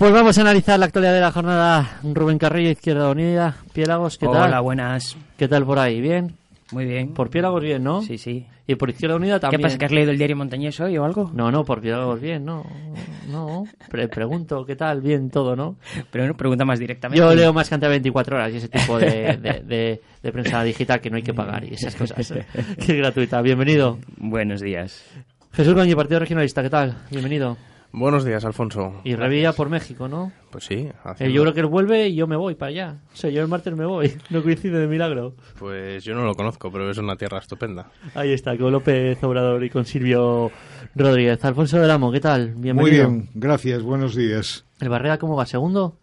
Pues vamos a analizar la actualidad de la jornada. Rubén Carrillo, Izquierda Unida. Piélagos, ¿qué tal? Hola, buenas. ¿Qué tal por ahí? ¿Bien? Muy bien. Por Piélagos bien, ¿no? Sí, sí. Y por Izquierda Unida ¿Qué también. pasa? ¿Que has leído el diario Montañés hoy o algo? No, no, por Piélagos bien, no. No. Pre- pregunto, ¿qué tal? Bien todo, ¿no? Pero no, pregunta más directamente. Yo leo más que antes de 24 horas y ese tipo de, de, de- de prensa digital que no hay que pagar y esas cosas. que es gratuita. Bienvenido. Buenos días. Jesús Goñi, Partido Regionalista, ¿qué tal? Bienvenido. Buenos días, Alfonso. Y Revilla por México, ¿no? Pues sí. Eh, haciendo- yo creo que él vuelve y yo me voy para allá. O sea, yo el martes me voy. No coincide de milagro. Pues yo no lo conozco, pero es una tierra estupenda. Ahí está, con López Obrador y con Silvio Rodríguez. Alfonso del Amo, ¿qué tal? Muy Bienvenido. bien, gracias, buenos días. ¿El Barrera cómo va? ¿Segundo?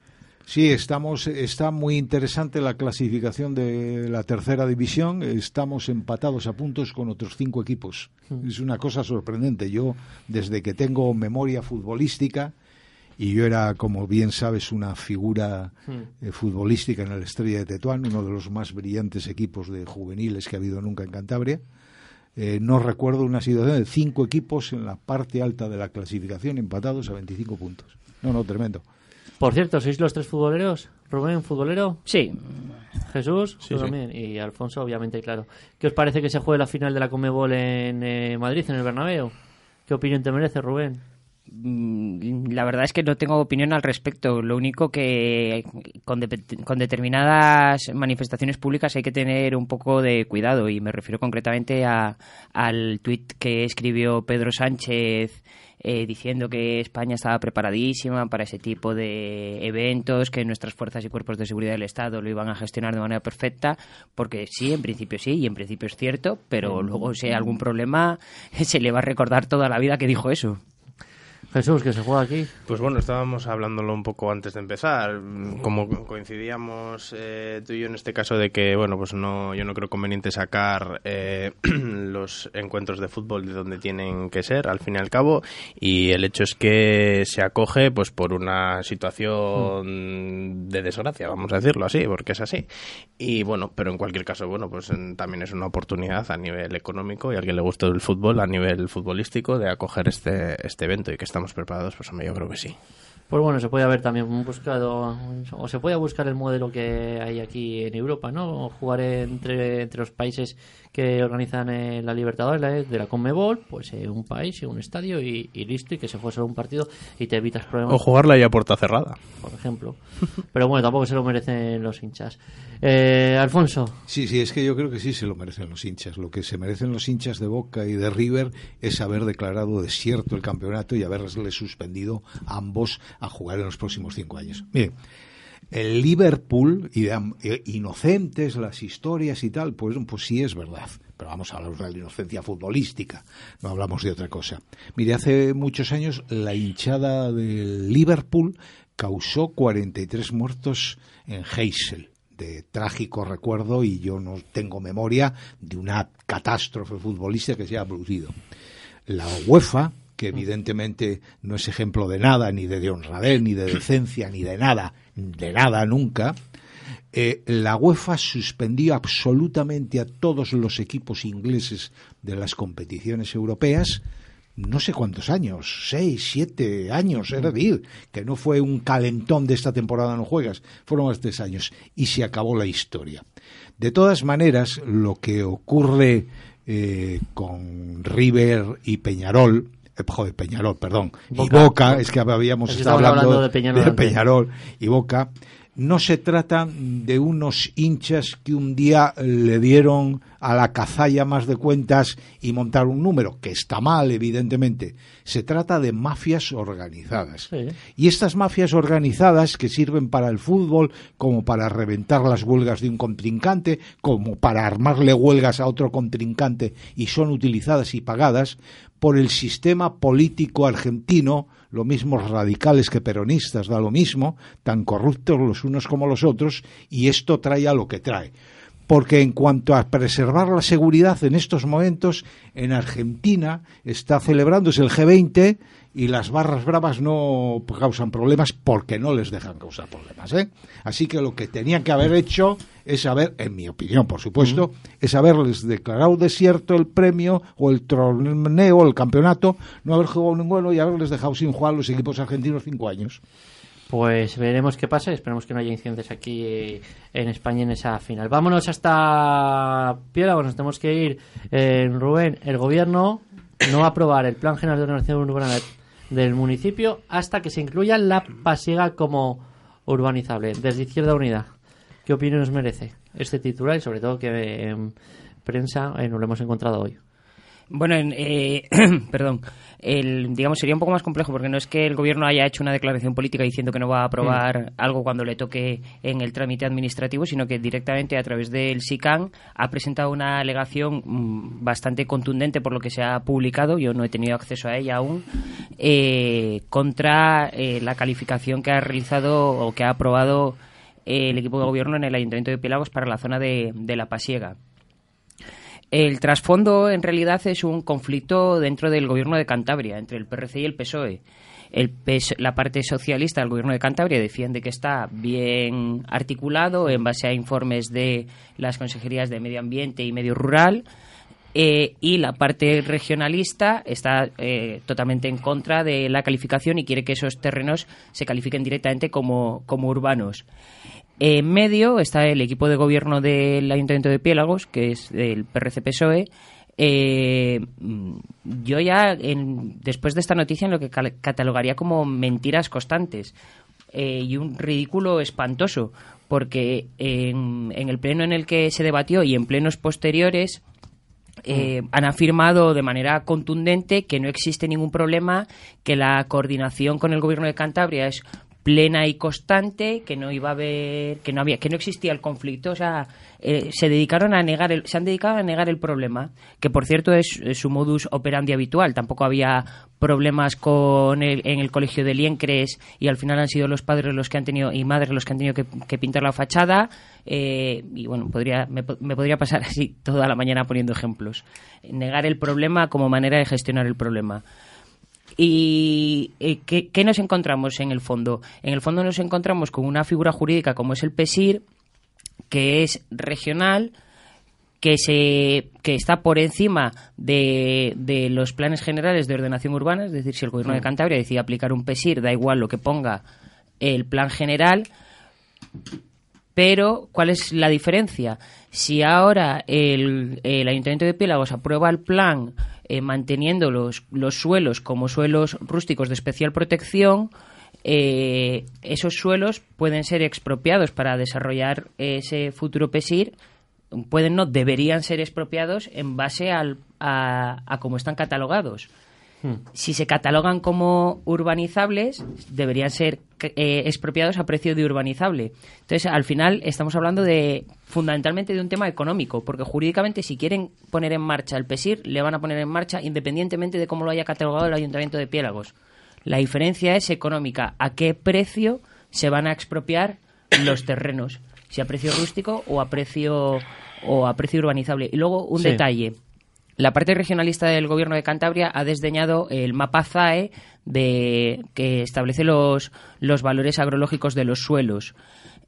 Sí, estamos, está muy interesante la clasificación de la tercera división. Estamos empatados a puntos con otros cinco equipos. Es una cosa sorprendente. Yo, desde que tengo memoria futbolística, y yo era, como bien sabes, una figura eh, futbolística en el Estrella de Tetuán, uno de los más brillantes equipos de juveniles que ha habido nunca en Cantabria. Eh, no recuerdo una situación de cinco equipos en la parte alta de la clasificación empatados a 25 puntos. No, no, tremendo. Por cierto, ¿sois los tres futboleros? Rubén, futbolero. Sí, Jesús, Sí, tú sí. también. Y Alfonso, obviamente, claro. ¿Qué os parece que se juegue la final de la Comebol en eh, Madrid, en el Bernabéu? ¿Qué opinión te merece, Rubén? mm, la verdad es que no tengo opinión al respecto. Lo único que con, de- con determinadas manifestaciones públicas hay que tener un poco de cuidado y me refiero concretamente a, al tuit que escribió Pedro Sánchez eh, diciendo que España estaba preparadísima para ese tipo de eventos, que nuestras fuerzas y cuerpos de seguridad del Estado lo iban a gestionar de manera perfecta, porque sí, en principio sí, y en principio es cierto, pero luego si hay algún problema se le va a recordar toda la vida que dijo eso. Jesús, que se juega aquí. Pues bueno, estábamos hablándolo un poco antes de empezar. Como coincidíamos eh, tú y yo en este caso de que, bueno, pues no, yo no creo conveniente sacar eh, los encuentros de fútbol de donde tienen que ser, al fin y al cabo. Y el hecho es que se acoge, pues, por una situación de desgracia, vamos a decirlo así, porque es así. Y bueno, pero en cualquier caso, bueno, pues también es una oportunidad a nivel económico y al que le guste el fútbol, a nivel futbolístico, de acoger este, este evento y que estamos preparados, pues hombre, yo creo que sí. Pues bueno, se puede haber también buscado, o se puede buscar el modelo que hay aquí en Europa, ¿no? Jugar entre, entre los países que organizan eh, la Libertadores de la Conmebol, pues eh, un país y un estadio y, y listo, y que se fue solo un partido y te evitas problemas, O jugarla ya a puerta cerrada. por ejemplo. Pero bueno, tampoco se lo merecen los hinchas. Eh, Alfonso, Sí, sí, es que yo creo que sí se lo merecen los hinchas. Lo que se merecen los hinchas de Boca y de River es haber declarado desierto el campeonato y haberles suspendido a ambos a jugar en los próximos cinco años. Mire, el Liverpool, y de- eh, inocentes las historias y tal, pues, pues sí es verdad. Pero vamos a hablar de la inocencia futbolística, no hablamos de otra cosa. Mire, hace muchos años la hinchada del Liverpool causó 43 muertos en Heysel de trágico recuerdo y yo no tengo memoria de una catástrofe futbolística que se ha producido. La UEFA, que evidentemente no es ejemplo de nada, ni de honradez, ni de decencia, ni de nada, de nada nunca, eh, la UEFA suspendió absolutamente a todos los equipos ingleses de las competiciones europeas no sé cuántos años, seis, siete años, es decir, que no fue un calentón de esta temporada no juegas, fueron más tres años y se acabó la historia. De todas maneras, lo que ocurre eh, con River y Peñarol, joder, Peñarol, perdón, y Boca. Es que habíamos estado hablando, hablando de Peñarol de. Peñarol y Boca, no se trata de unos hinchas que un día le dieron a la cazalla más de cuentas y montaron un número, que está mal, evidentemente. Se trata de mafias organizadas. Sí. Y estas mafias organizadas que sirven para el fútbol, como para reventar las huelgas de un contrincante, como para armarle huelgas a otro contrincante y son utilizadas y pagadas por el sistema político argentino, lo mismo radicales que peronistas, da lo mismo, tan corruptos los unos como los otros, y esto trae a lo que trae. Porque en cuanto a preservar la seguridad en estos momentos, en Argentina está celebrándose el G20 y las barras bravas no causan problemas porque no les dejan causar problemas. ¿eh? Así que lo que tenían que haber hecho es haber, en mi opinión, por supuesto, es haberles declarado desierto el premio o el torneo, el campeonato, no haber jugado ninguno y haberles dejado sin jugar los equipos argentinos cinco años. Pues veremos qué pasa esperemos que no haya incidentes aquí en España en esa final. Vámonos hasta Piélagos, nos tenemos que ir. Eh, Rubén, el gobierno no va a aprobar el Plan General de Ordenación Urbana del municipio hasta que se incluya la pasiega como urbanizable. Desde Izquierda Unida, ¿qué opinión nos merece este titular y sobre todo que en prensa eh, nos lo hemos encontrado hoy? Bueno, eh, perdón. El, digamos, sería un poco más complejo porque no es que el gobierno haya hecho una declaración política diciendo que no va a aprobar algo cuando le toque en el trámite administrativo, sino que directamente a través del SICAN ha presentado una alegación mm, bastante contundente por lo que se ha publicado, yo no he tenido acceso a ella aún, eh, contra eh, la calificación que ha realizado o que ha aprobado el equipo de gobierno en el Ayuntamiento de Piélagos para la zona de, de La Pasiega. El trasfondo en realidad es un conflicto dentro del gobierno de Cantabria, entre el PRC y el PSOE. La parte socialista del gobierno de Cantabria defiende que está bien articulado en base a informes de las consejerías de Medio Ambiente y Medio Rural. Eh, y la parte regionalista está eh, totalmente en contra de la calificación y quiere que esos terrenos se califiquen directamente como, como urbanos. En medio está el equipo de gobierno del Ayuntamiento de Piélagos, que es el PRC-PSOE. Eh, yo ya, después de esta noticia, en lo que catalogaría como mentiras constantes eh, y un ridículo espantoso, porque en, el pleno en el que se debatió y en plenos posteriores eh, han afirmado de manera contundente que no existe ningún problema, que la coordinación con el gobierno de Cantabria es plena y constante, que no iba a haber, que no había, que no existía el conflicto, o sea, eh, se dedicaron a negar, el, se han dedicado a negar el problema, que por cierto es, su modus operandi habitual. Tampoco había problemas con el, en el colegio de Liencres y al final han sido los padres los que han tenido y madres los que han tenido que, pintar la fachada. Eh, y bueno, podría, me, me podría pasar así toda la mañana poniendo ejemplos. Negar el problema como manera de gestionar el problema. ¿Y eh, ¿qué, nos encontramos en el fondo? En el fondo nos encontramos con una figura jurídica como es el PESIR, que es regional, que, se, que está por encima de, de, los planes generales de ordenación urbana, es decir, si el gobierno de mm. Cantabria decide aplicar un PESIR, da igual lo que ponga el plan general, pero ¿cuál es la diferencia? Si ahora el, el Ayuntamiento de Pélagos aprueba el plan eh, manteniendo los, los suelos como suelos rústicos de especial protección, eh, esos suelos pueden ser expropiados para desarrollar ese futuro PESIR, pueden no, deberían ser expropiados en base al, a, a cómo están catalogados. Hmm. Si se catalogan como urbanizables, deberían ser eh, expropiados a precio de urbanizable. Entonces, al final, estamos hablando de fundamentalmente de un tema económico, porque jurídicamente, si quieren poner en marcha el PESIR, le van a poner en marcha independientemente de cómo lo haya catalogado el Ayuntamiento de Piélagos. La diferencia es económica. ¿A qué precio se van a expropiar los terrenos? Si a precio rústico o a precio o a precio urbanizable. Y luego un detalle la parte regionalista del gobierno de Cantabria ha desdeñado el mapa ZAE de, que establece los, los valores agrológicos de los suelos.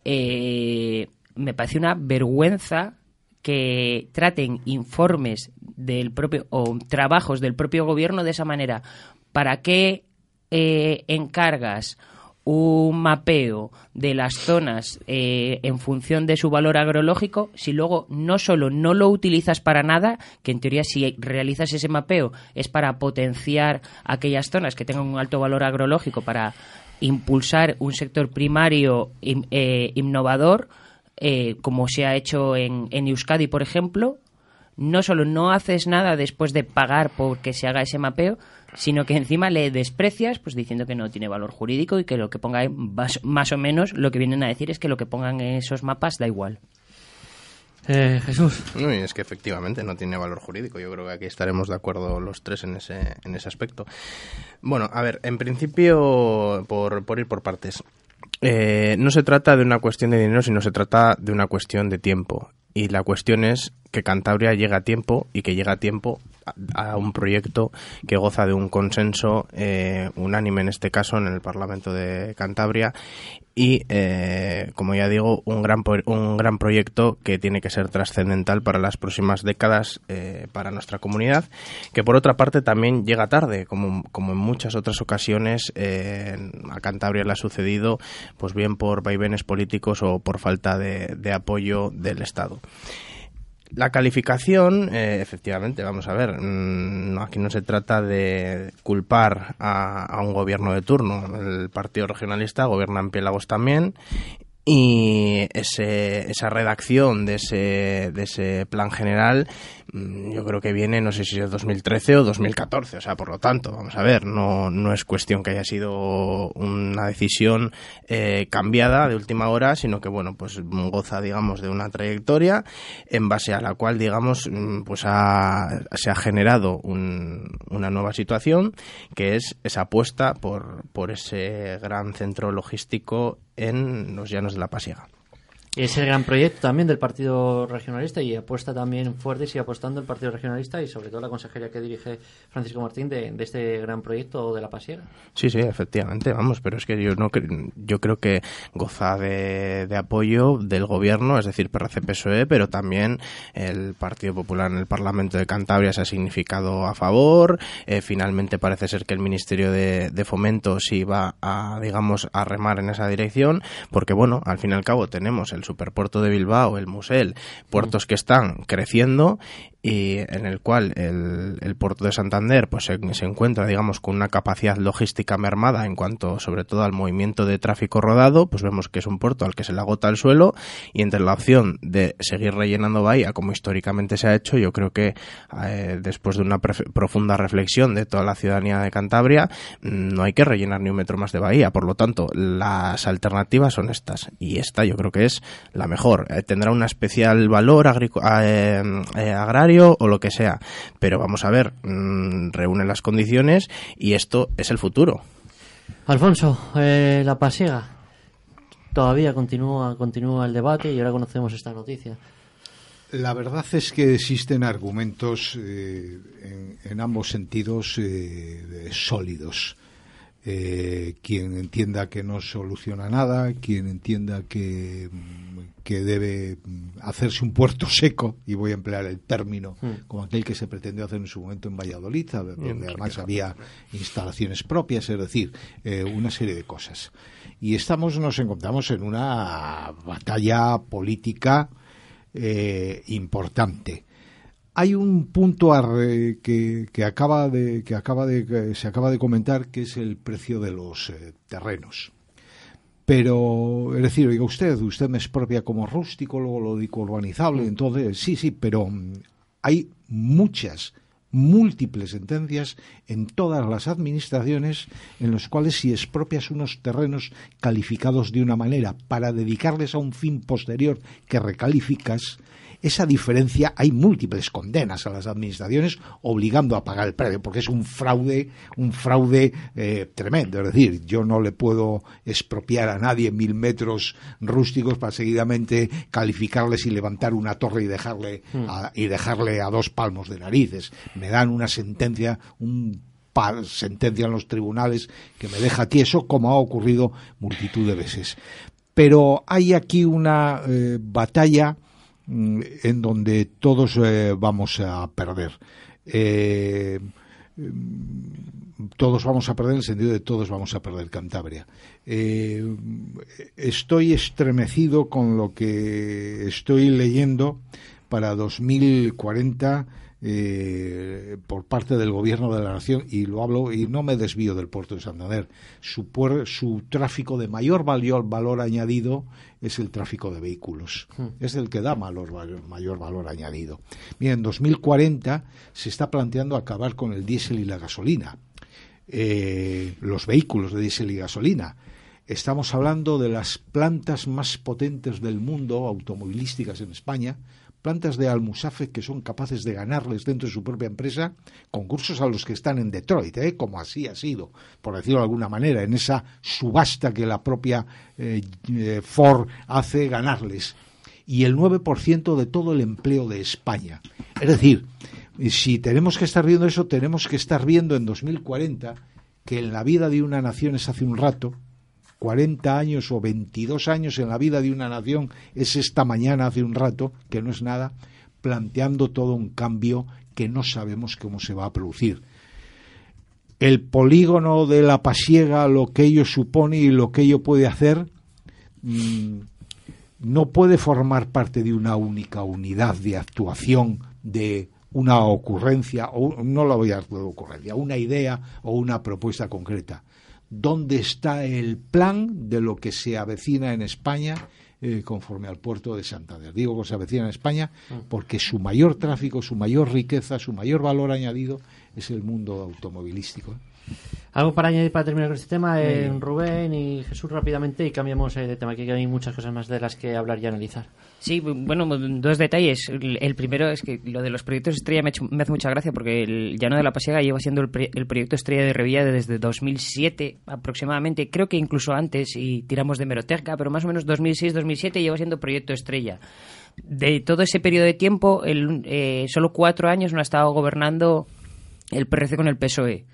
Eh, me parece una vergüenza que traten informes del propio o trabajos del propio gobierno de esa manera. ¿Para qué eh, encargas un mapeo de las zonas eh, en función de su valor agrológico, si luego no solo no lo utilizas para nada, que en teoría si realizas ese mapeo es para potenciar aquellas zonas que tengan un alto valor agrológico, para impulsar un sector primario eh, innovador, eh, como se ha hecho en, en Euskadi, por ejemplo, no solo no haces nada después de pagar por que se haga ese mapeo, sino que encima le desprecias pues diciendo que no tiene valor jurídico y que lo que ponga más, o menos lo que vienen a decir es que lo que pongan en esos mapas da igual. Eh, Jesús. No, es que efectivamente no tiene valor jurídico. Yo creo que aquí estaremos de acuerdo los tres en ese, en ese aspecto. Bueno, a ver, en principio, por, por ir por partes. Eh, no se trata de una cuestión de dinero, sino se trata de una cuestión de tiempo. Y la cuestión es que Cantabria llega a tiempo y que llega a tiempo a, un proyecto que goza de un consenso eh, unánime en este caso en el Parlamento de Cantabria. Y eh, como ya digo un gran un gran proyecto que tiene que ser trascendental para las próximas décadas eh, para nuestra comunidad que por otra parte también llega tarde como, como en muchas otras ocasiones a Cantabria le ha sucedido pues bien por vaivenes políticos o por falta de, de apoyo del Estado la calificación, eh, efectivamente, vamos a ver, mm, aquí no se trata de culpar a, a, un gobierno de turno. El Partido Regionalista gobierna en Piélagos también y ese, esa redacción de ese, de ese plan general yo creo que viene, no sé si es 2013 o 2014, o sea, por lo tanto, vamos a ver, no, no es cuestión que haya sido una decisión eh, cambiada de última hora, sino que, bueno, pues goza, digamos, de una trayectoria en base a la cual, digamos, mm, pues ha, se ha generado una nueva situación, que es esa apuesta por, por ese gran centro logístico en los llanos de la Pasiega. Es el gran proyecto también del Partido Regionalista y apuesta también fuerte y sigue apostando el Partido Regionalista y sobre todo la consejería que dirige Francisco Martín de, este gran proyecto de la pasiera. Sí, sí, efectivamente, vamos, pero es que yo no yo creo que goza de, apoyo del gobierno, es decir, PRC-PSOE, pero también el Partido Popular en el Parlamento de Cantabria se ha significado a favor. Eh, finalmente parece ser que el Ministerio de, de Fomento sí va a, digamos, a remar en esa dirección, porque bueno, al fin y al cabo tenemos el superpuerto de Bilbao, el Musel, puertos que están creciendo y en el cual el, puerto de Santander pues se, encuentra digamos con una capacidad logística mermada en cuanto sobre todo al movimiento de tráfico rodado pues vemos que es un puerto al que se le agota el suelo y entre la opción de seguir rellenando bahía como históricamente se ha hecho yo creo que eh, después de una profunda reflexión de toda la ciudadanía de Cantabria mm, no hay que rellenar ni un metro más de bahía. Por lo tanto las alternativas son estas. Y esta yo creo que es la mejor. Eh, tendrá un especial valor eh, agrario o lo que sea. Pero vamos a ver, mm, reúne las condiciones y esto es el futuro. Alfonso, eh, la pasiega. Todavía continúa, continúa el debate y ahora conocemos esta noticia. La verdad es que existen argumentos eh, en, ambos sentidos eh, sólidos. Quien entienda que no soluciona nada, quien entienda que que debe mm, hacerse un puerto seco, y voy a emplear el término hmm. como aquel que se pretendió hacer en su momento en Valladolid, donde además había instalaciones propias, es decir, eh, una serie de cosas. Y estamos, nos encontramos en una batalla política eh, importante. Hay un punto que, que, acaba de, que acaba de, se acaba de comentar, que es el precio de los eh, terrenos. Pero, es decir, oiga usted, usted me expropia como rústico, luego lo digo urbanizable, entonces, sí, sí, pero mm, hay muchas, múltiples sentencias en todas las administraciones en los cuales si expropias unos terrenos calificados de una manera para dedicarles a un fin posterior que recalificas, esa diferencia hay múltiples condenas a las administraciones obligando a pagar el precio, porque es un fraude, un fraude eh, tremendo. Es decir, yo no le puedo expropiar a nadie mil metros rústicos para seguidamente calificarles y levantar una torre y dejarle hmm. a, y dejarle a dos palmos de narices. Me dan una sentencia, un par, sentencia en los tribunales que me deja tieso, como ha ocurrido multitud de veces. Pero hay aquí una eh, batalla en donde todos eh, vamos a perder. Eh, mm, todos vamos a perder en el sentido de todos vamos a perder Cantabria. Eh, estoy estremecido con lo que estoy leyendo para 2040 eh, por parte del gobierno de la nación y lo hablo y no me desvío del puerto de Santander. Su, su tráfico de mayor valor, valor añadido es el tráfico de vehículos. Hmm. es el que da mayor, mayor valor añadido. Mira, en 2040 se está planteando acabar con el diésel y la gasolina. Eh, los vehículos de diésel y gasolina. Estamos hablando de las plantas más potentes del mundo automovilísticas en España, plantas de Almusafe que son capaces de ganarles dentro de su propia empresa, concursos a los que están en Detroit, ¿eh? como así ha sido, por decirlo de alguna manera, en esa subasta que la propia eh, eh, Ford hace ganarles. Y el 9% de todo el empleo de España. Es decir, si tenemos que estar viendo eso, tenemos que estar viendo en 2040 que en la vida de una nación es hace un rato, 40 años o 22 años en la vida de una nación es esta mañana, hace un rato, que no es nada, planteando todo un cambio que no sabemos cómo se va a producir. El polígono de la pasiega, lo que ello supone y lo que ello puede hacer, mm, no puede formar parte de una única unidad de actuación de una ocurrencia, o no la voy a dar de ocurrencia, una idea o una propuesta concreta dónde está el plan de lo que se avecina en España eh, conforme al puerto de Santander. Digo que se avecina en España mm. porque su mayor tráfico, su mayor riqueza, su mayor valor añadido es el mundo automovilístico. ¿Algo para añadir para terminar con este tema? Eh, Rubén y Jesús rápidamente y cambiamos eh, de tema, que hay muchas cosas más de las que hablar y analizar. Sí, bueno, dos detalles. El primero es que lo de los proyectos estrella me, hace mucha gracia porque el Llano de la Pasiega lleva siendo el, proyecto estrella de Revilla desde 2007 aproximadamente, creo que incluso antes, y tiramos de meroteca, pero más o menos 2006-2007 lleva siendo proyecto estrella. De todo ese periodo de tiempo, el, eh, solo cuatro años no ha estado gobernando el PRC con el PSOE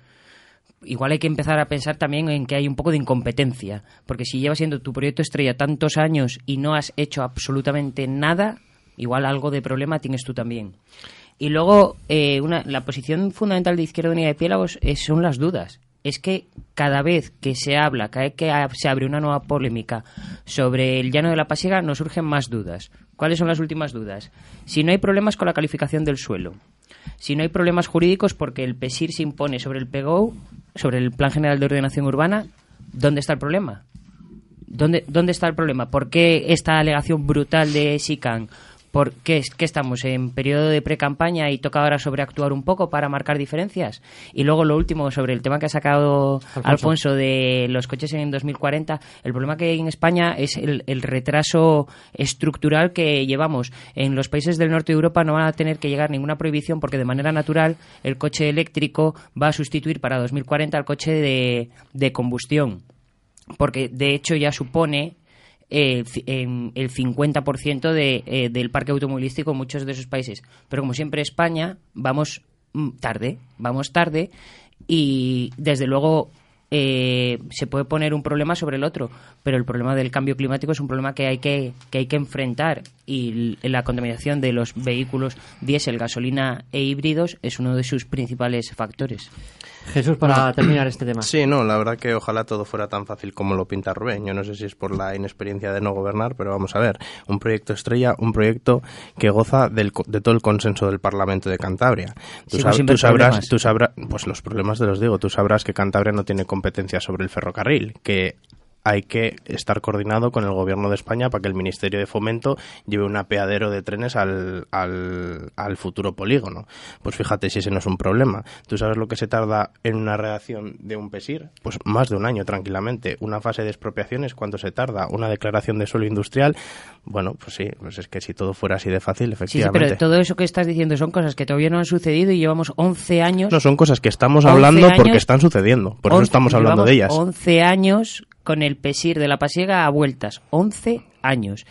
igual hay que empezar a pensar también en que hay un poco de incompetencia, porque si llevas siendo tu proyecto estrella tantos años y no has hecho absolutamente nada, igual algo de problema tienes tú también. Y luego, eh, una, la posición fundamental de Izquierda Unida de Piélagos son las dudas. Es que cada vez que se habla, cada vez que se abre una nueva polémica sobre el llano de la pasiega, nos surgen más dudas. ¿Cuáles son las últimas dudas? Si no hay problemas con la calificación del suelo, si no hay problemas jurídicos porque el PESIR se impone sobre el PEGO, sobre el Plan General de Ordenación Urbana, ¿dónde está el problema? ¿Dónde, ¿Dónde está el problema? ¿Por qué esta alegación brutal de SICAN? ¿Por qué, estamos en periodo de pre-campaña y toca ahora sobreactuar un poco para marcar diferencias? Y luego lo último sobre el tema que ha sacado Alfonso, de los coches en 2040. El problema que hay en España es el, retraso estructural que llevamos. En los países del norte de Europa no van a tener que llegar ninguna prohibición porque de manera natural el coche eléctrico va a sustituir para 2040 al coche de, de combustión. Porque de hecho ya supone eh, el 50% de, eh, del parque automovilístico en muchos de esos países. Pero como siempre España, vamos mm, tarde, vamos tarde y desde luego eh, se puede poner un problema sobre el otro, pero el problema del cambio climático es un problema que hay que, que, hay que enfrentar y la contaminación de los vehículos diésel, gasolina e híbridos es uno de sus principales factores. Jesús, para terminar este tema. Sí, no, la verdad que ojalá todo fuera tan fácil como lo pinta Rubén. Yo no sé si es por la inexperiencia de no gobernar, pero vamos a ver. Un proyecto estrella, un proyecto que goza del, de todo el consenso del Parlamento de Cantabria. Tú, tú sabrás, tú sabrás, pues los problemas te los digo, tú sabrás que Cantabria no tiene competencia sobre el ferrocarril, que hay que estar coordinado con el gobierno de España para que el Ministerio de Fomento lleve un apeadero de trenes al, al, futuro polígono. Pues fíjate si ese no es un problema. ¿Tú sabes lo que se tarda en una redacción de un PESIR? Pues más de un año tranquilamente. Una fase de expropiaciones, ¿cuánto se tarda? Una declaración de suelo industrial. Bueno, pues sí, pues es que si todo fuera así de fácil, efectivamente. Sí, pero todo eso que estás diciendo son cosas que todavía no han sucedido y llevamos 11 años. No, son cosas que estamos hablando porque están sucediendo. Por eso estamos hablando de ellas. 11 años con el Pesir de la Pasiega a vueltas. 11 años.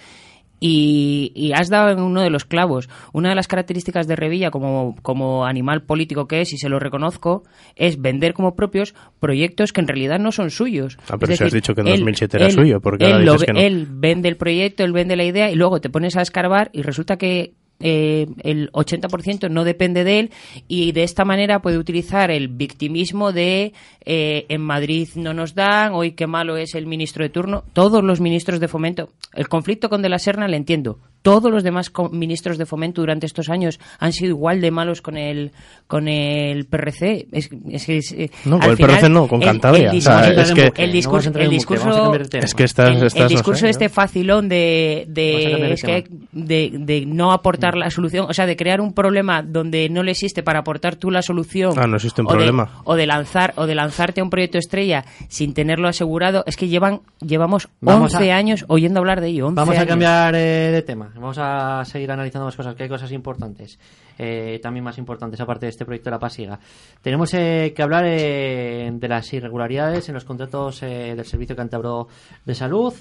Y, has dado en uno de los clavos. Una de las características de Revilla como, como animal político que es, y se lo reconozco, es vender como propios proyectos que en realidad no son suyos. Ah, pero si has dicho que en 2007 era suyo, porque él, dices que no? él vende el proyecto, él vende la idea y luego te pones a escarbar y resulta que eh, el 80% no depende de él y de esta manera puede utilizar el victimismo de eh, en Madrid no nos dan, hoy qué malo es el ministro de turno. Todos los ministros de fomento, el conflicto con De la Serna le entiendo, todos los demás ministros de fomento durante estos años han sido igual de malos con el con el PRC. Es, es, eh, no, con el PRC no, con Cantabria. El, es que el discurso, el discurso, es que estás, el, discurso este facilón de de, de, de, no aportar la solución, o sea, de crear un problema donde no le existe para aportar tú la solución. Ah, no existe un problema. o de lanzar o de lanzarte a un proyecto estrella sin tenerlo asegurado, es que llevan llevamos 11 años oyendo hablar de ello. vamos a cambiar eh, de tema vamos a seguir analizando más cosas, que hay cosas importantes, eh, también más importantes, aparte de este proyecto de la Pasiga. Tenemos eh, que hablar eh, de las irregularidades en los contratos del Servicio Cantabro de Salud.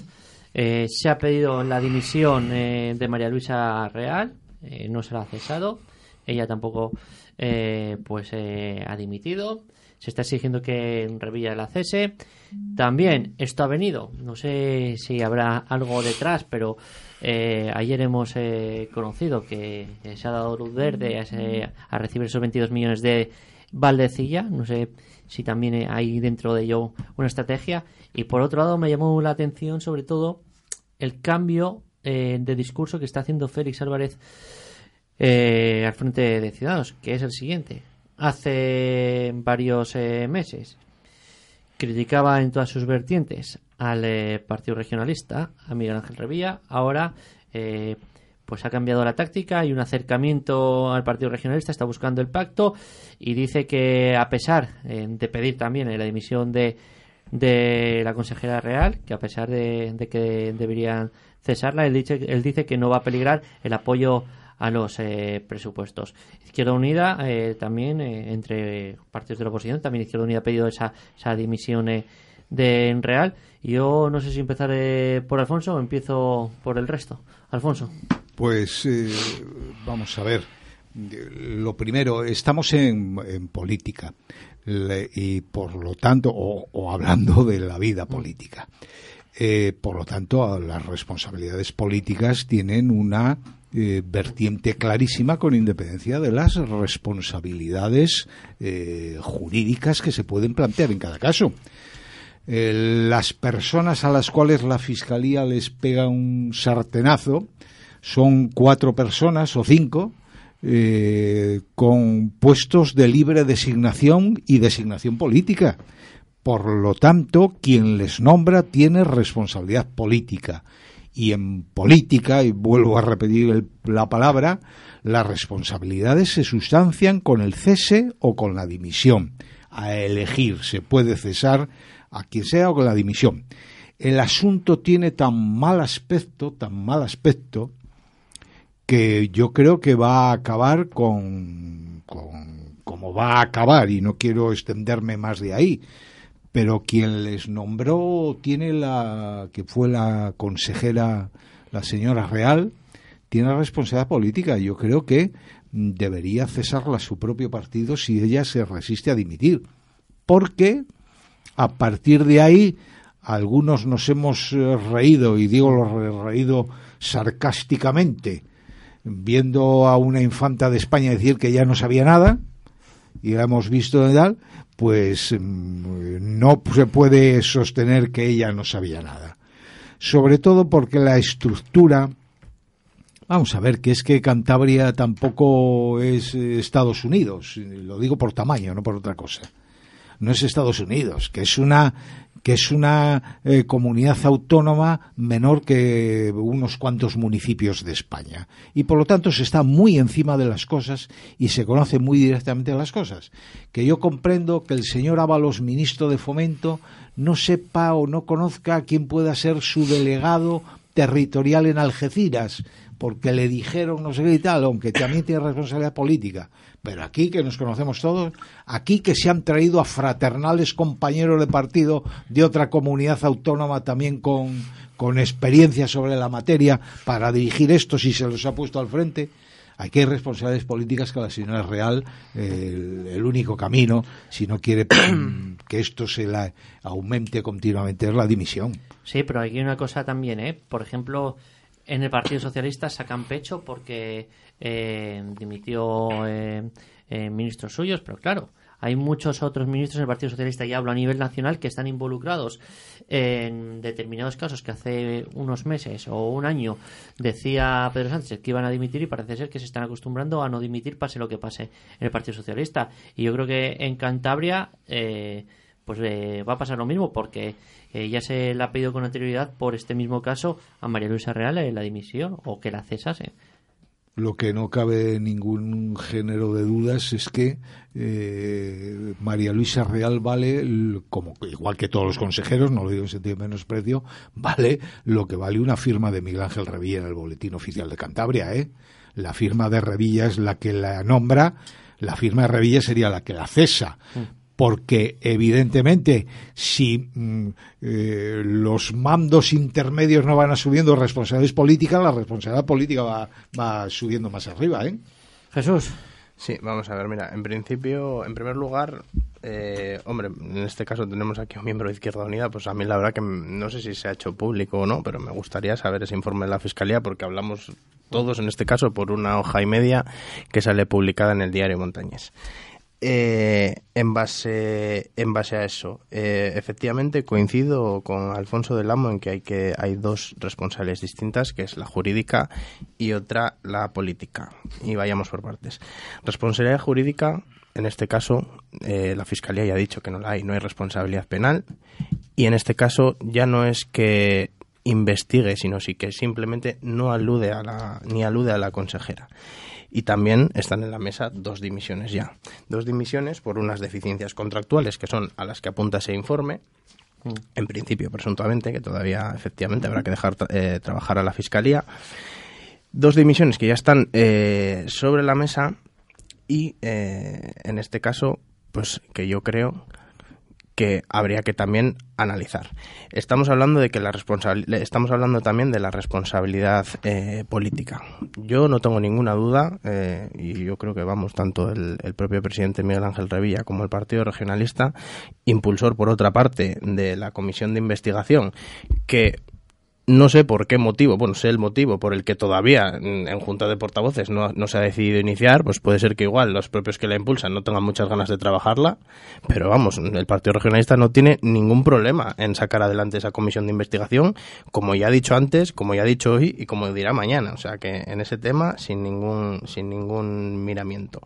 se ha pedido la dimisión de María Luisa Real, no se la ha cesado, ella tampoco pues ha dimitido se está exigiendo que Revilla la cese. También esto ha venido, no sé si habrá algo detrás, pero eh, ayer hemos eh, conocido que se ha dado luz verde a, recibir esos 22 millones de Valdecilla. No sé si también hay dentro de ello una estrategia. Y por otro lado, me llamó la atención sobre todo el cambio eh, de discurso que está haciendo Félix Álvarez al frente de Ciudadanos, que es el siguiente hace varios eh, meses criticaba en todas sus vertientes al eh, Partido Regionalista, a Miguel Ángel Revilla, ahora eh, pues ha cambiado la táctica, hay un acercamiento al Partido Regionalista, está buscando el pacto y dice que a pesar de pedir también la dimisión de, de la consejera real, que a pesar de, de que deberían cesarla, él dice, él dice que no va a peligrar el apoyo a los eh, presupuestos. Izquierda Unida eh, también, eh, entre partidos de la oposición, también Izquierda Unida ha pedido esa, esa dimisión de Real. Yo no sé si empezar por Alfonso o empiezo por el resto. Alfonso. Pues vamos a ver. Lo primero, estamos en, en política y por lo tanto, o, hablando de la vida política. por lo tanto, las responsabilidades políticas tienen una eh, vertiente clarísima con independencia de las responsabilidades eh, jurídicas que se pueden plantear en cada caso. Eh, las personas a las cuales la Fiscalía les pega un sartenazo son cuatro personas o cinco con puestos de libre designación y designación política. Por lo tanto, quien les nombra tiene responsabilidad política y en política, y vuelvo a repetir la palabra, las responsabilidades se sustancian con el cese o con la dimisión. A elegir, se puede cesar a quien sea o con la dimisión. El asunto tiene tan mal aspecto, tan mal aspecto, que yo creo que va a acabar con, con como va a acabar, y no quiero extenderme más de ahí, pero quien les nombró tiene la que fue la consejera la señora Real tiene responsabilidad política. Yo creo que debería cesarla su propio partido si ella se resiste a dimitir. Porque a partir de ahí algunos nos hemos eh, reído y digo lo reído sarcásticamente viendo a una infanta de España decir que ya no sabía nada y la hemos visto de tal pues mm, no se puede sostener que ella no sabía nada. Sobre todo porque la estructura, vamos a ver, que es que Cantabria tampoco es Estados Unidos, lo digo por tamaño, no por otra cosa. No es Estados Unidos, que es una que es una eh, comunidad autónoma menor que unos cuantos municipios de España. Y por lo tanto se está muy encima de las cosas y se conoce muy directamente las cosas. Que yo comprendo que el señor Ábalos, ministro de Fomento, no sepa o no conozca quién pueda ser su delegado territorial en Algeciras, porque le dijeron no sé qué y tal, aunque también tiene responsabilidad política. Pero aquí que nos conocemos todos, aquí que se han traído a fraternales compañeros de partido de otra comunidad autónoma también con, con experiencia sobre la materia para dirigir esto si se los ha puesto al frente. Aquí hay responsabilidades políticas que la señora es real, el, único camino, si no quiere que esto se la aumente continuamente, es la dimisión. Sí, pero aquí hay una cosa también, ¿eh? Por ejemplo, en el Partido Socialista sacan pecho porque eh, dimitió eh, eh, ministros suyos, pero claro, hay muchos otros ministros en el Partido Socialista, y hablo a nivel nacional, que están involucrados en determinados casos que hace unos meses o un año decía Pedro Sánchez que iban a dimitir y parece ser que se están acostumbrando a no dimitir pase lo que pase en el Partido Socialista. Y yo creo que en Cantabria pues va a pasar lo mismo porque ya se le ha pedido con anterioridad por este mismo caso a María Luisa Real la dimisión o que la cesase. Lo que no cabe ningún género de dudas es que eh, María Luisa Real vale, como igual que todos los consejeros, no lo digo en sentido de menosprecio, vale lo que vale una firma de Miguel Ángel Revilla en el Boletín Oficial de Cantabria. ¿eh? La firma de Revilla es la que la nombra, la firma de Revilla sería la que la cesa. Mm porque evidentemente si mm, eh, los mandos intermedios no van a subiendo responsabilidades políticas, la responsabilidad política va, va subiendo más arriba, ¿eh? Jesús. Sí, vamos a ver, mira, en principio, en primer lugar, eh, hombre, en este caso tenemos aquí un miembro de Izquierda Unida, pues a mí la verdad que no sé si se ha hecho público o no, pero me gustaría saber ese informe de la Fiscalía porque hablamos todos en este caso por una hoja y media que sale publicada en el diario Montañés. Eh, en, base, en base a eso, eh, efectivamente coincido con Alfonso del Amo en que hay, que hay dos responsables distintas, que es la jurídica y otra la política. Y vayamos por partes. Responsabilidad jurídica, en este caso, eh, la Fiscalía ya ha dicho que no la hay, no hay responsabilidad penal. Y en este caso ya no es que investigue, sino sí que simplemente no alude a la, ni alude a la consejera y también están en la mesa dos dimisiones ya. Dos dimisiones por unas deficiencias contractuales que son a las que apunta ese informe. Mm. En principio, presuntamente, que todavía efectivamente habrá que dejar eh, trabajar a la Fiscalía. Dos dimisiones que ya están eh, sobre la mesa y, eh, en este caso, pues que yo creo que habría que también analizar. Estamos hablando de que la estamos hablando también de la responsabilidad eh, política. Yo no tengo ninguna duda eh, y yo creo que vamos tanto el, el, propio presidente Miguel Ángel Revilla como el Partido Regionalista, impulsor por otra parte de la comisión de investigación que no sé por qué motivo, bueno, sé el motivo por el que todavía en Junta de Portavoces no, no, se ha decidido iniciar, pues puede ser que igual los propios que la impulsan no tengan muchas ganas de trabajarla, pero vamos, el Partido Regionalista no tiene ningún problema en sacar adelante esa comisión de investigación, como ya ha dicho antes, como ya ha dicho hoy y como dirá mañana, o sea que en ese tema sin ningún, sin ningún miramiento.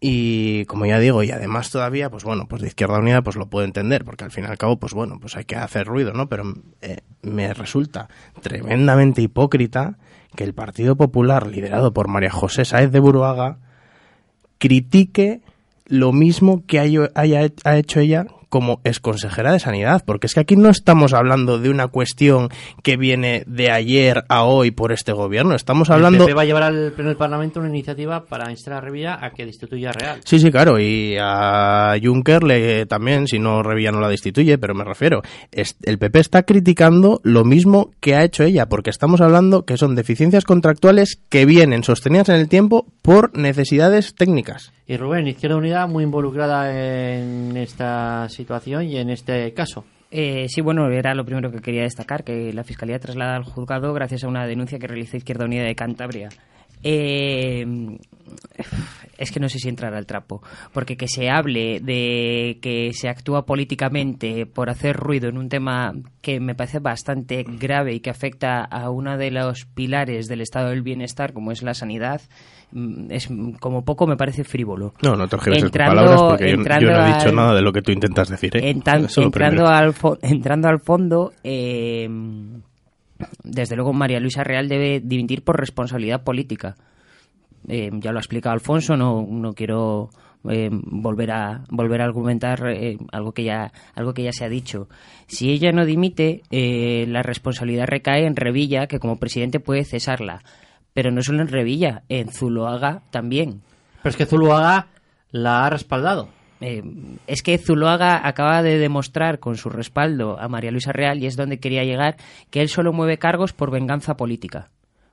Y como ya digo, y además todavía, pues bueno, pues de Izquierda Unida pues lo puedo entender, porque al fin y al cabo, pues bueno, pues hay que hacer ruido, ¿no? Pero eh, me resulta tremendamente hipócrita que el Partido Popular, liderado por María José Sáez de Buruaga, critique lo mismo que haya, haya ha hecho ella como consejera de Sanidad, porque es que aquí no estamos hablando de una cuestión que viene de ayer a hoy por este gobierno, estamos hablando... El PP va a llevar al Pleno del Parlamento una iniciativa para instar a Revilla a que destituya a Real. Sí, sí, claro, y a Juncker le, también, si no Revilla no la destituye, pero me refiero, el PP está criticando lo mismo que ha hecho ella, porque estamos hablando que son deficiencias contractuales que vienen sostenidas en el tiempo por necesidades técnicas. Y Rubén, Izquierda Unida muy involucrada en esta situación y en este caso. Eh, sí, bueno, era lo primero que quería destacar, que la Fiscalía traslada al juzgado gracias a una denuncia que realiza Izquierda Unida de Cantabria. Eh, es que no sé si entrar al trapo, porque que se hable de que se actúa políticamente por hacer ruido en un tema que me parece bastante grave y que afecta a uno de los pilares del estado del bienestar, como es la sanidad, Mm, es como poco me parece frívolo. No, no te entrando, palabras porque yo, no he dicho nada de lo que tú intentas decir. ¿eh? entrando, al entrando al fondo, eh, desde luego María Luisa Real debe dimitir por responsabilidad política. Eh, ya lo ha explicado Alfonso, no, no quiero volver a volver a argumentar algo que ya algo que ya se ha dicho si ella no dimite la responsabilidad recae en Revilla que como presidente puede cesarla pero no solo en Revilla, en Zuloaga también. Pero es que Zuloaga la ha respaldado. Eh, es que Zuloaga acaba de demostrar con su respaldo a María Luisa Real, y es donde quería llegar, que él solo mueve cargos por venganza política.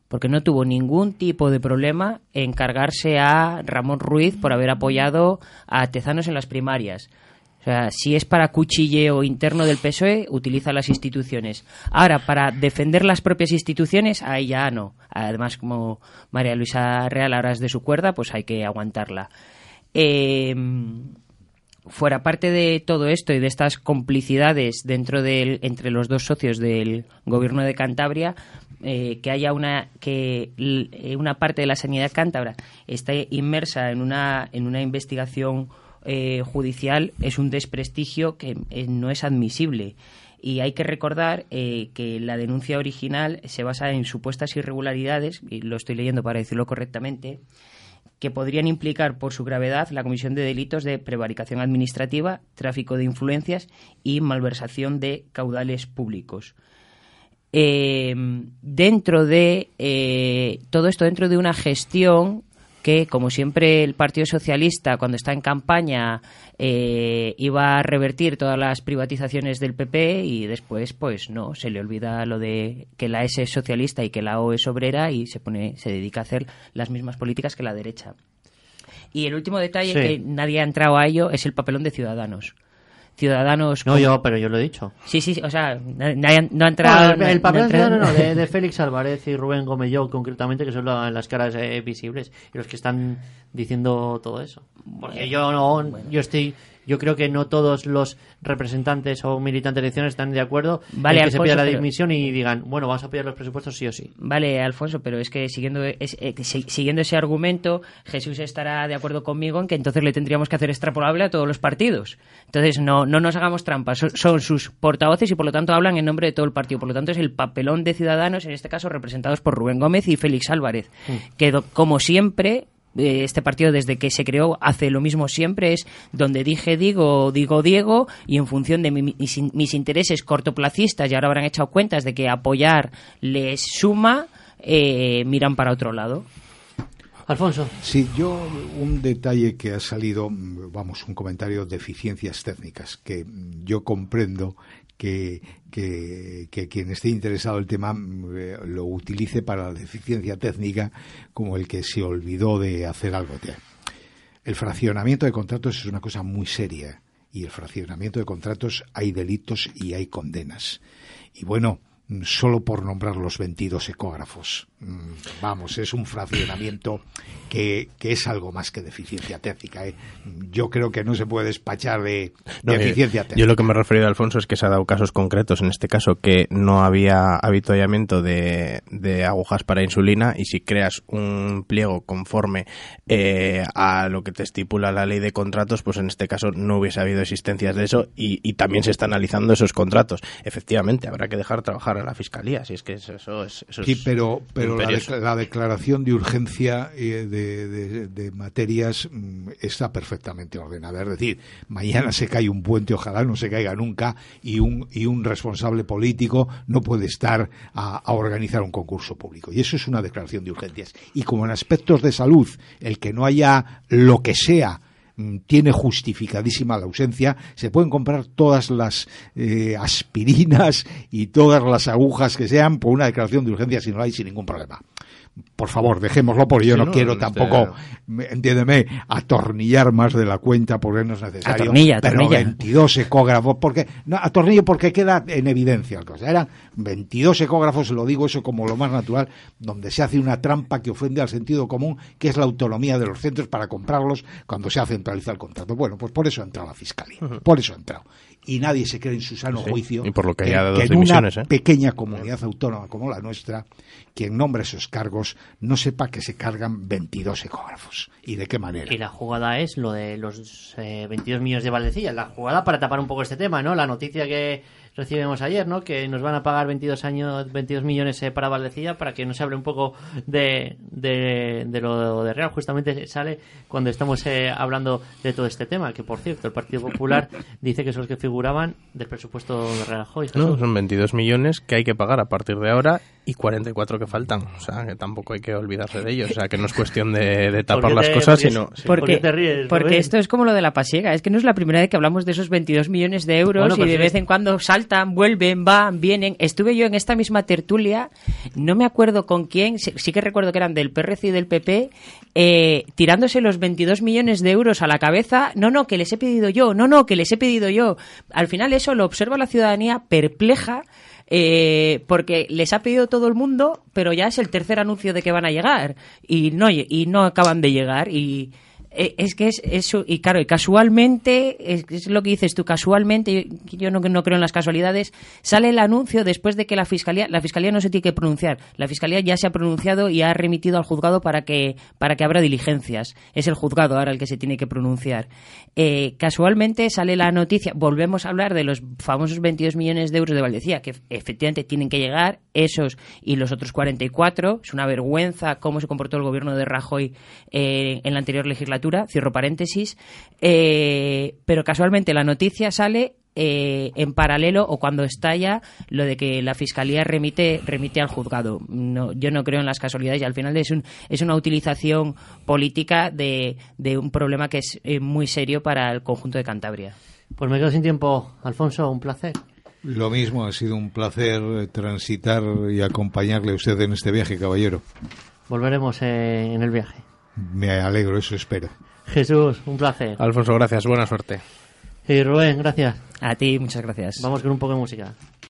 Porque no tuvo ningún tipo de problema en cargarse a Ramón Ruiz por haber apoyado a Tezanos en las primarias sea, si es para cuchilleo interno del PSOE, utiliza las instituciones. Ahora, para defender las propias instituciones, ahí ya no. Además, como María Luisa Real ahora es de su cuerda, pues hay que aguantarla. Em, fuera parte de todo esto y de estas complicidades dentro del entre los dos socios del gobierno de Cantabria eh, que haya una que eh, una parte de la sanidad cántabra esté inmersa en una en una investigación eh, judicial es un desprestigio que eh, no es admisible. Y hay que recordar eh, que la denuncia original se basa en supuestas irregularidades, y lo estoy leyendo para decirlo correctamente, que podrían implicar por su gravedad la comisión de delitos de prevaricación administrativa, tráfico de influencias y malversación de caudales públicos. Eh, dentro de eh, todo esto, dentro de una gestión que, como siempre, el Partido Socialista, cuando está en campaña, eh, iba a revertir todas las privatizaciones del PP y después, pues no, se le olvida lo de que la S es socialista y que la O es obrera y se pone, se dedica a hacer las mismas políticas que la derecha. Y el último detalle Sí. que nadie ha entrado a ello es el papelón de Ciudadanos. Ciudadanos. No, yo, pero yo lo he dicho. Sí, sí, o sea, nadie, no ha entrado. No, el, el no- papel no ciudadano de, de Félix Álvarez y Rubén yo concretamente, que son la- las caras eh, visibles y los que están diciendo todo eso. Porque yo no, yo estoy, yo creo que no todos los representantes o militantes de elecciones están de acuerdo Vale, en que se pida la pero- dimisión y digan, bueno, vamos a pedir los presupuestos sí o sí. Vale, Alfonso, pero es que siguiendo, es- eh, que si- siguiendo ese argumento, Jesús estará de acuerdo conmigo en que entonces le tendríamos que hacer extrapolable a todos los partidos. Entonces, no, no nos hagamos trampas. Son, son sus portavoces y por lo tanto hablan en nombre de todo el partido. Por lo tanto, es el papelón de Ciudadanos, en este caso representados por Rubén Gómez y Félix Álvarez, que do- como siempre eh, este partido desde que se creó hace lo mismo siempre, es donde dije digo, digo Diego, y en función de mi- mis, mis intereses cortoplacistas, y ahora habrán echado cuentas de que apoyar les suma, eh, miran para otro lado. Alfonso. Sí, yo un detalle que ha salido, mm, vamos, un comentario de eficiencias técnicas, que mm, yo comprendo que, que, que quien esté interesado en el tema eh, lo utilice para la deficiencia técnica como el que se olvidó de hacer algo. El fraccionamiento de contratos es una cosa muy seria y el fraccionamiento de contratos hay delitos y hay condenas. Y bueno, solo por nombrar los 22 ecógrafos, vamos, es un fraccionamiento que, que es algo más que deficiencia técnica. ¿eh? Yo creo que no se puede despachar de, No, de yo- eficiencia yo, técnica. lo que me he referido, Alfonso, es que se ha dado casos concretos, en este caso, que no había avituallamiento de, de agujas para insulina y si creas un pliego conforme eh, a lo que te estipula la ley de contratos, pues en este caso no hubiese habido existencias de eso y, y también se está analizando esos contratos. Efectivamente, habrá que dejar trabajar a la Fiscalía, si es que eso, eso es... Eso Sí, pero, pero la, decla- la declaración de urgencia eh, de, de- de materias mm, está perfectamente ordenada. Es decir, mañana se cae un puente, ojalá no se caiga nunca, y un, y un responsable político no puede estar a, a organizar un concurso público. Y eso es una declaración de urgencias. Y como en aspectos de salud, el que no haya lo que sea tiene justificadísima la ausencia, se pueden comprar todas las eh, aspirinas y todas las agujas que sean por una declaración de urgencia si no hay sin ningún problema. Por favor, dejémoslo porque yo Sí, no, no, quiero tampoco, me- entiéndeme, atornillar más de la cuenta porque no es necesario. Atornilla, pero atornilla. 22 ecógrafos, porque, no, atornillo porque queda en evidencia la cosa. Eran 22 ecógrafos, lo digo eso como lo más natural, donde se hace una trampa que ofende al sentido común, que es la autonomía de los centros para comprarlos cuando se ha centralizado el contrato. Bueno, pues por eso ha entrado la Fiscalía, por eso ha entrado. Y nadie se cree en su sano Sí, juicio y por lo que haya dado que en una ¿eh? pequeña comunidad autónoma como la nuestra, quien nombre esos cargos no sepa que se cargan 22 ecógrafos. ¿Y de qué manera? Y la jugada es lo de los eh, 22 millones de Valdecilla. La jugada para tapar un poco este tema, ¿no? La noticia que recibimos ayer, ¿no? Que nos van a pagar 22 años, 22 millones eh, para Valdecilla para que no se hable un poco de, de, de lo de Real. Justamente sale cuando estamos eh, hablando de todo este tema. Que por cierto, el Partido Popular dice que son los que figuraban del presupuesto de Real Hoy. No, son 22 millones que hay que pagar a partir de ahora y 44 que faltan. O sea, que tampoco hay que olvidarse de ellos. O sea, que no es cuestión de, de tapar las te- cosas, sino... sí. ¿Por Porque, qué te ríes, porque esto es como lo de la pasiega. Es que no es la primera vez que hablamos de esos 22 millones de euros Bueno, y pues de sí. vez en cuando vuelven, van, vienen. Estuve yo en esta misma tertulia, no me acuerdo con quién, sí, sí que recuerdo que eran del PRC y del PP, eh, tirándose los 22 millones de euros a la cabeza. No, no, que les he pedido yo, no, no, que les he pedido yo. Al final eso lo observa la ciudadanía perpleja. eh, porque les ha pedido todo el mundo, pero ya es el tercer anuncio de que van a llegar y no, y no acaban de llegar y es que es eso, y claro, y casualmente, es, es lo que dices tú, casualmente, yo, yo no, no creo en las casualidades, sale el anuncio después de que la Fiscalía, la Fiscalía no se tiene que pronunciar, la Fiscalía ya se ha pronunciado y ha remitido al juzgado para que, para que abra diligencias. Es el juzgado ahora el que se tiene que pronunciar. Eh, casualmente sale la noticia, volvemos a hablar de los famosos 22 millones de euros de Valdecía, que efectivamente tienen que llegar, esos y los otros 44. Es una vergüenza cómo se comportó el gobierno de Rajoy eh, en la anterior legislatura cierro paréntesis, eh, pero casualmente la noticia sale eh, en paralelo o cuando estalla lo de que la fiscalía remite remite al juzgado. No, yo no creo en las casualidades y al final es un, es una utilización política de, de un problema que es eh, muy serio para el conjunto de Cantabria. Pues me quedo sin tiempo. Alfonso, un placer. Lo mismo, ha sido un placer eh, transitar y acompañarle a usted en este viaje, caballero. Volveremos eh, en el viaje. Me alegro, eso espero. Jesús, un placer. Alfonso, gracias, buena suerte. Y Rubén, gracias. A ti, muchas gracias. Vamos con un poco de música.